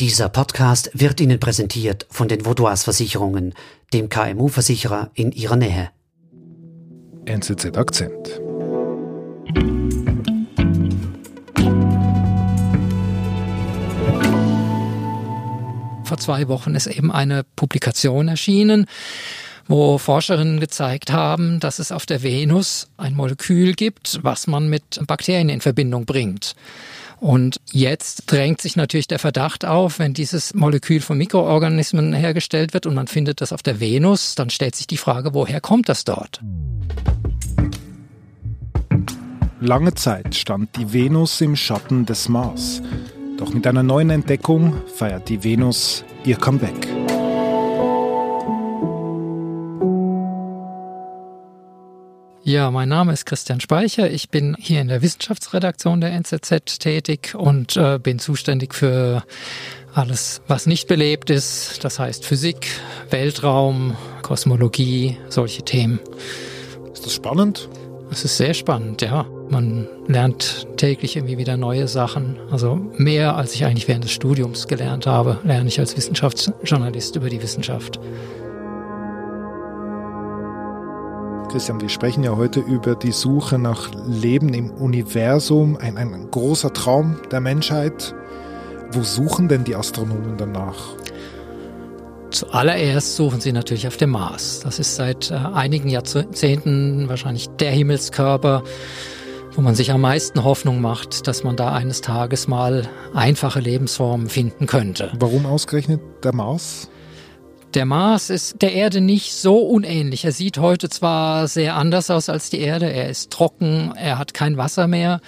Dieser Podcast wird Ihnen präsentiert von den Vaudois Versicherungen, dem KMU-Versicherer in Ihrer Nähe. NZZ Akzent. Vor zwei Wochen ist eben eine Publikation erschienen, wo Forscherinnen gezeigt haben, dass es auf der Venus ein Molekül gibt, was man mit Bakterien in Verbindung bringt. Und jetzt drängt sich natürlich der Verdacht auf, wenn dieses Molekül von Mikroorganismen hergestellt wird und man findet das auf der Venus, dann stellt sich die Frage, woher kommt das dort? Lange Zeit stand die Venus im Schatten des Mars. Doch mit einer neuen Entdeckung feiert die Venus ihr Comeback. Ja, mein Name ist Christian Speicher. Ich bin hier in der Wissenschaftsredaktion der NZZ tätig und äh, bin zuständig für alles, was nicht belebt ist. Das heißt Physik, Weltraum, Kosmologie, solche Themen. Ist das spannend? Es ist sehr spannend, ja. Man lernt täglich irgendwie wieder neue Sachen. Also mehr, als ich eigentlich während des Studiums gelernt habe, lerne ich als Wissenschaftsjournalist über die Wissenschaft. Christian, wir sprechen ja heute über die Suche nach Leben im Universum, ein, ein großer Traum der Menschheit. Wo suchen denn die Astronomen danach? Zuallererst suchen sie natürlich auf dem Mars. Das ist seit äh, einigen Jahrzehnten wahrscheinlich der Himmelskörper, wo man sich am meisten Hoffnung macht, dass man da eines Tages mal einfache Lebensformen finden könnte. Warum ausgerechnet der Mars? Der Mars ist der Erde nicht so unähnlich. Er sieht heute zwar sehr anders aus als die Erde, er ist trocken, er hat kein Wasser mehr,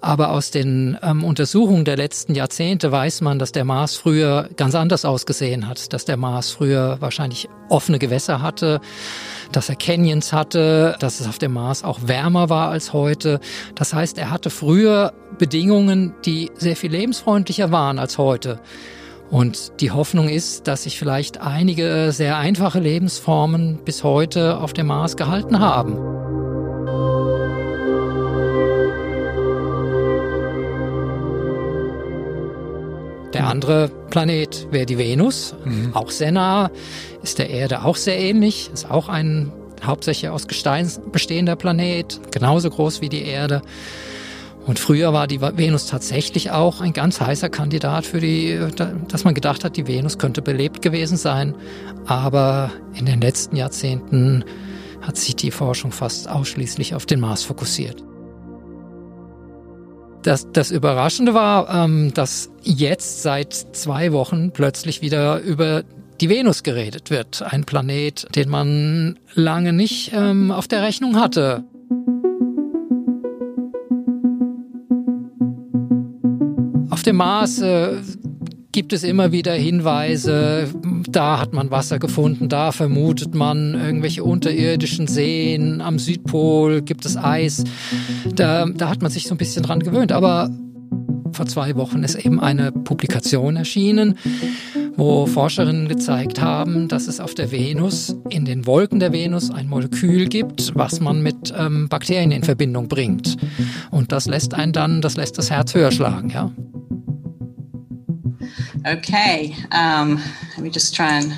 aber aus den ähm, Untersuchungen der letzten Jahrzehnte weiß man, dass der Mars früher ganz anders ausgesehen hat, dass der Mars früher wahrscheinlich offene Gewässer hatte, dass er Canyons hatte, dass es auf dem Mars auch wärmer war als heute. Das heißt, er hatte früher Bedingungen, die sehr viel lebensfreundlicher waren als heute. Und die Hoffnung ist, dass sich vielleicht einige sehr einfache Lebensformen bis heute auf dem Mars gehalten haben. Der andere Planet wäre die Venus, mhm. auch sehr nah, ist der Erde auch sehr ähnlich, ist auch ein hauptsächlich aus Gestein bestehender Planet, genauso groß wie die Erde. Und früher war die Venus tatsächlich auch ein ganz heißer Kandidat für die, dass man gedacht hat, die Venus könnte belebt gewesen sein. Aber in den letzten Jahrzehnten hat sich die Forschung fast ausschließlich auf den Mars fokussiert. Das, das Überraschende war, ähm, dass jetzt seit zwei Wochen plötzlich wieder über die Venus geredet wird. Ein Planet, den man lange nicht ähm, auf der Rechnung hatte. Auf dem Mars äh, gibt es immer wieder Hinweise, da hat man Wasser gefunden, da vermutet man irgendwelche unterirdischen Seen, am Südpol gibt es Eis. Da, da hat man sich so ein bisschen dran gewöhnt. Aber vor zwei Wochen ist eben eine Publikation erschienen, wo Forscherinnen gezeigt haben, dass es auf der Venus, in den Wolken der Venus, ein Molekül gibt, was man mit ähm, Bakterien in Verbindung bringt. Und das lässt einen dann, das lässt das Herz höher schlagen, ja. Okay, um, let me just try and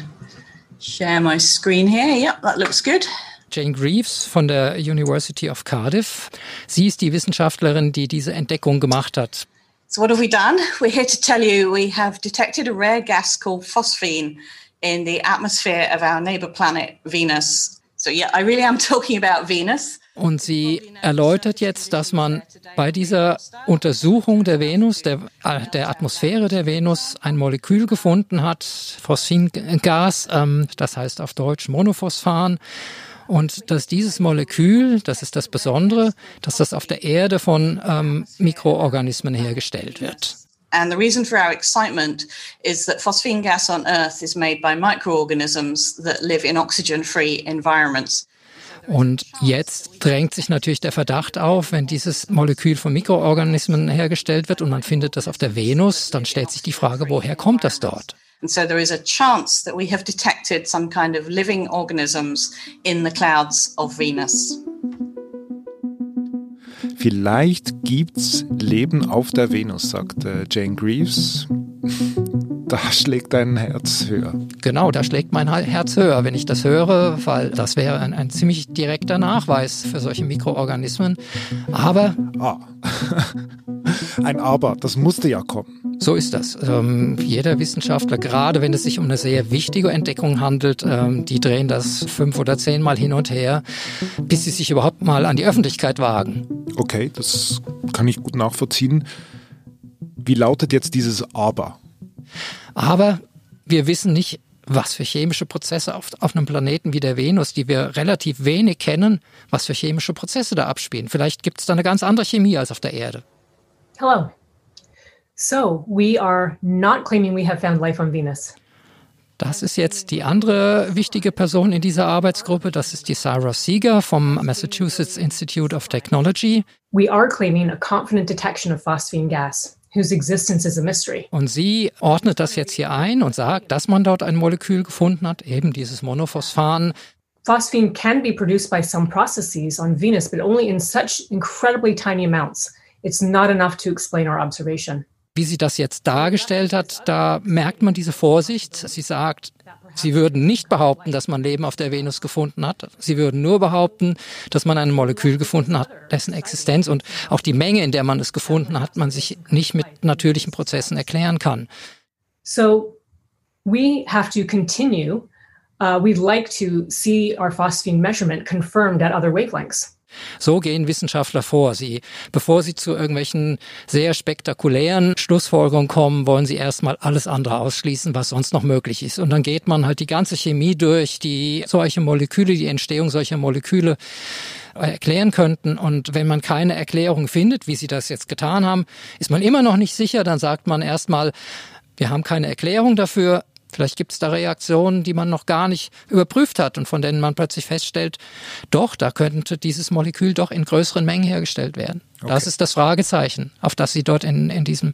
share my screen here. Yep, that looks good. Jane Greaves von der University of Cardiff. Sie ist die Wissenschaftlerin, die diese Entdeckung gemacht hat. So what have we done? We're here to tell you we have detected a rare gas called phosphine in the atmosphere of our neighbor planet Venus. Und sie erläutert jetzt, dass man bei dieser Untersuchung der Venus, der, der Atmosphäre der Venus, ein Molekül gefunden hat, Phosphingas, ähm, das heißt auf Deutsch Monophosphan. Und dass dieses Molekül, das ist das Besondere, dass das auf der Erde von ähm, Mikroorganismen hergestellt wird. And the reason for our excitement is that phosphine gas on Earth is made by microorganisms that live in oxygen-free environments. Und jetzt drängt sich natürlich der Verdacht auf, wenn dieses Molekül von Mikroorganismen hergestellt wird und man findet das auf der Venus, dann stellt sich die Frage, woher kommt das dort? And so there is a chance that we have detected some kind of living organisms in the clouds of Venus. Vielleicht gibt's Leben auf der Venus, sagt Jane Greaves. da schlägt dein Herz höher. Genau, da schlägt mein Herz höher, wenn ich das höre, weil das wäre ein, ein ziemlich direkter Nachweis für solche Mikroorganismen. Aber. Ah. ein Aber, das musste ja kommen. So ist das. Ähm, jeder Wissenschaftler, gerade wenn es sich um eine sehr wichtige Entdeckung handelt, ähm, die drehen das fünf oder zehnmal hin und her, bis sie sich überhaupt mal an die Öffentlichkeit wagen. Okay, das kann ich gut nachvollziehen. Wie lautet jetzt dieses Aber? Aber wir wissen nicht, was für chemische Prozesse auf, auf einem Planeten wie der Venus, die wir relativ wenig kennen, was für chemische Prozesse da abspielen. Vielleicht gibt es da eine ganz andere Chemie als auf der Erde. Hello. So, we are not claiming we have found life on Venus. Das ist jetzt die andere wichtige Person in dieser Arbeitsgruppe. Das ist die Sarah Seeger vom Massachusetts Institute of Technology. We are claiming a confident detection of phosphine gas whose existence is a mystery. Und sie ordnet das jetzt hier ein und sagt, dass man dort ein Molekül gefunden hat, eben dieses Monophosphan. Phosphine can be produced by some processes on Venus, but only in such incredibly tiny amounts. It's not enough to explain our observation. Wie sie das jetzt dargestellt hat, da merkt man diese Vorsicht. Sie sagt, Sie würden nicht behaupten, dass man Leben auf der Venus gefunden hat. Sie würden nur behaupten, dass man ein Molekül gefunden hat, dessen Existenz und auch die Menge, in der man es gefunden hat, man sich nicht mit natürlichen Prozessen erklären kann. So we have to continue. Uh, we'd like to see our phosphine measurement confirmed at other wavelengths. So gehen Wissenschaftler vor. Sie, bevor sie zu irgendwelchen sehr spektakulären Schlussfolgerungen kommen, wollen sie erstmal alles andere ausschließen, was sonst noch möglich ist. Und dann geht man halt die ganze Chemie durch, die solche Moleküle, die Entstehung solcher Moleküle erklären könnten. Und wenn man keine Erklärung findet, wie sie das jetzt getan haben, ist man immer noch nicht sicher. Dann sagt man erstmal, wir haben keine Erklärung dafür, Vielleicht gibt es da Reaktionen, die man noch gar nicht überprüft hat und von denen man plötzlich feststellt, doch, da könnte dieses Molekül doch in größeren Mengen hergestellt werden. Okay. Das ist das Fragezeichen, auf das sie dort in, in diesem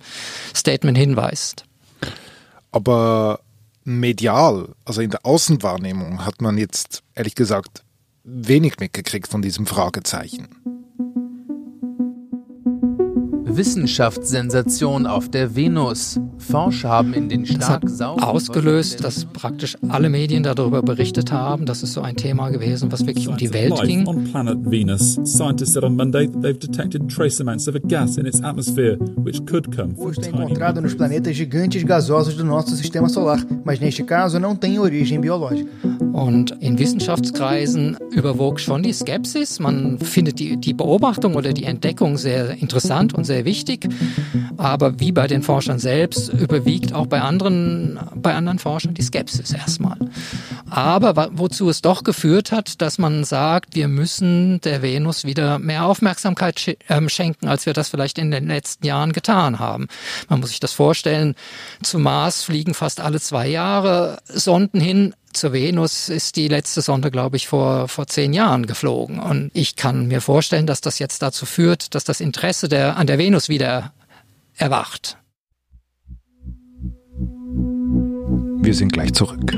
Statement hinweist. Aber medial, also in der Außenwahrnehmung, hat man jetzt ehrlich gesagt wenig mitgekriegt von diesem Fragezeichen. Wissenschaftssensation auf der Venus. Forscher haben in den stark das hat ausgelöst, dass praktisch alle Medien darüber berichtet haben. Das ist so ein Thema gewesen, was wirklich um die Welt ging. On planet Venus, scientists said on Monday that they've detected trace amounts of a gas in its atmosphere, which could come from tiny encontrado nos planetas gigantes gasosos do nosso sistema solar, mas neste caso não tem origem biológica. Und in Wissenschaftskreisen überwog schon die Skepsis. Man findet die, die Beobachtung oder die Entdeckung sehr interessant und sehr wichtig. Aber wie bei den Forschern selbst überwiegt auch bei anderen, bei anderen Forschern die Skepsis erstmal. Aber wozu es doch geführt hat, dass man sagt, wir müssen der Venus wieder mehr Aufmerksamkeit ähm, schenken, als wir das vielleicht in den letzten Jahren getan haben. Man muss sich das vorstellen, zum Mars fliegen fast alle zwei Jahre Sonden hin, zur Venus ist die letzte Sonde, glaube ich, vor, vor zehn Jahren geflogen. Und ich kann mir vorstellen, dass das jetzt dazu führt, dass das Interesse der, an der Venus wieder erwacht. Wir sind gleich zurück.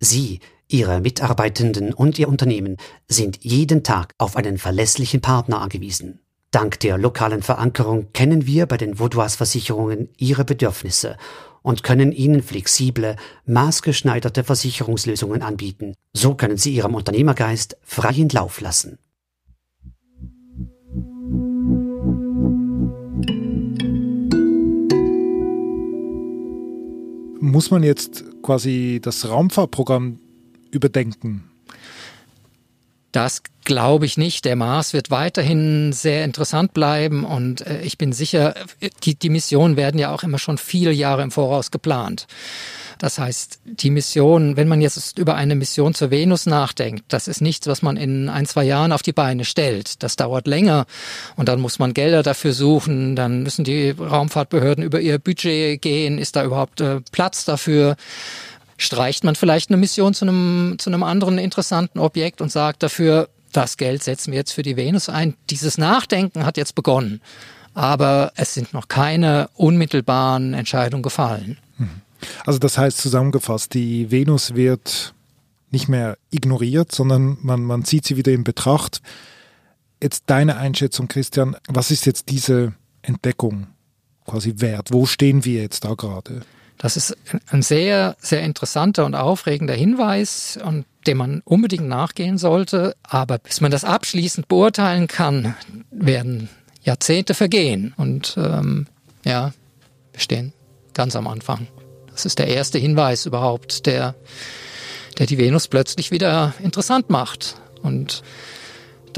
Sie, Ihre Mitarbeitenden und Ihr Unternehmen sind jeden Tag auf einen verlässlichen Partner angewiesen. Dank der lokalen Verankerung kennen wir bei den Vaudois Versicherungen Ihre Bedürfnisse und können Ihnen flexible, maßgeschneiderte Versicherungslösungen anbieten. So können Sie Ihrem Unternehmergeist freien Lauf lassen. Muss man jetzt quasi das Raumfahrtprogramm überdenken? Das glaube ich nicht. Der Mars wird weiterhin sehr interessant bleiben und äh, ich bin sicher, die, die Missionen werden ja auch immer schon viele Jahre im Voraus geplant. Das heißt, die Mission, wenn man jetzt über eine Mission zur Venus nachdenkt, das ist nichts, was man in ein, zwei Jahren auf die Beine stellt. Das dauert länger und dann muss man Gelder dafür suchen, dann müssen die Raumfahrtbehörden über ihr Budget gehen, ist da überhaupt äh, Platz dafür? Streicht man vielleicht eine Mission zu einem, zu einem anderen interessanten Objekt und sagt dafür, das Geld setzen wir jetzt für die Venus ein. Dieses Nachdenken hat jetzt begonnen, aber es sind noch keine unmittelbaren Entscheidungen gefallen. Mhm. Also das heißt zusammengefasst, die Venus wird nicht mehr ignoriert, sondern man, man zieht sie wieder in Betracht. Jetzt deine Einschätzung, Christian. Was ist jetzt diese Entdeckung quasi wert? Wo stehen wir jetzt da gerade? Das ist ein sehr, sehr interessanter und aufregender Hinweis und dem man unbedingt nachgehen sollte. Aber bis man das abschließend beurteilen kann, werden Jahrzehnte vergehen. Und ähm, ja, wir stehen ganz am Anfang. Das ist der erste Hinweis überhaupt, der, der die Venus plötzlich wieder interessant macht. Und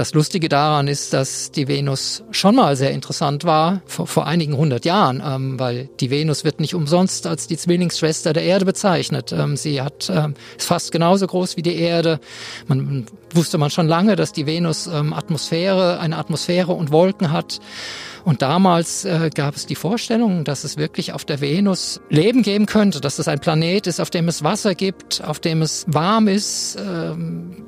das Lustige daran ist, dass die Venus schon mal sehr interessant war, vor, vor einigen hundert Jahren, ähm, weil die Venus wird nicht umsonst als die Zwillingsschwester der Erde bezeichnet. Ähm, sie hat, ähm, ist fast genauso groß wie die Erde. Man wusste man schon lange, dass die Venus ähm, Atmosphäre, eine Atmosphäre und Wolken hat. Und damals äh, gab es die Vorstellung, dass es wirklich auf der Venus Leben geben könnte, dass es ein Planet ist, auf dem es Wasser gibt, auf dem es warm ist ähm,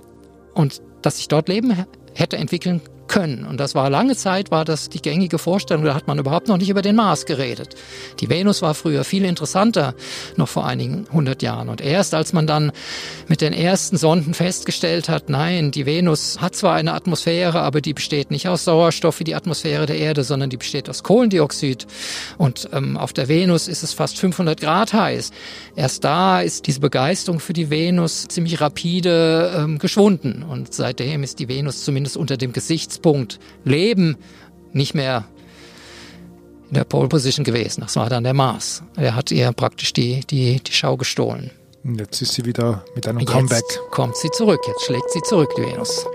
und dass sich dort Leben hätte entwickeln können. Und das war lange Zeit, war das die gängige Vorstellung, da hat man überhaupt noch nicht über den Mars geredet. Die Venus war früher viel interessanter, noch vor einigen hundert Jahren. Und erst als man dann mit den ersten Sonden festgestellt hat, nein, die Venus hat zwar eine Atmosphäre, aber die besteht nicht aus Sauerstoff wie die Atmosphäre der Erde, sondern die besteht aus Kohlendioxid. Und ähm, auf der Venus ist es fast 500 Grad heiß. Erst da ist diese Begeisterung für die Venus ziemlich rapide ähm, geschwunden. Und seitdem ist die Venus zumindest unter dem Gesichtspunkt Stützpunkt Leben nicht mehr in der Pole Position gewesen. Das war dann der Mars. Er hat ihr praktisch die, die, die Schau gestohlen. Jetzt ist sie wieder mit einem jetzt Comeback. kommt sie zurück. Jetzt schlägt sie zurück, die Venus.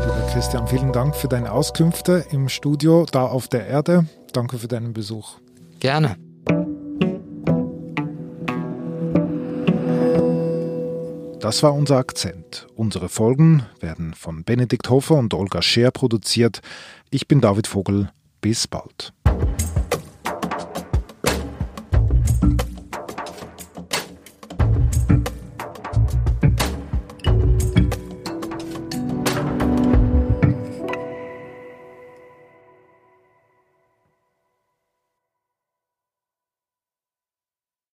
Lieber Christian, vielen Dank für deine Auskünfte im Studio da auf der Erde. Danke für deinen Besuch. Gerne. Das war unser Akzent. Unsere Folgen werden von Benedikt Hofer und Olga Scher produziert. Ich bin David Vogel. Bis bald.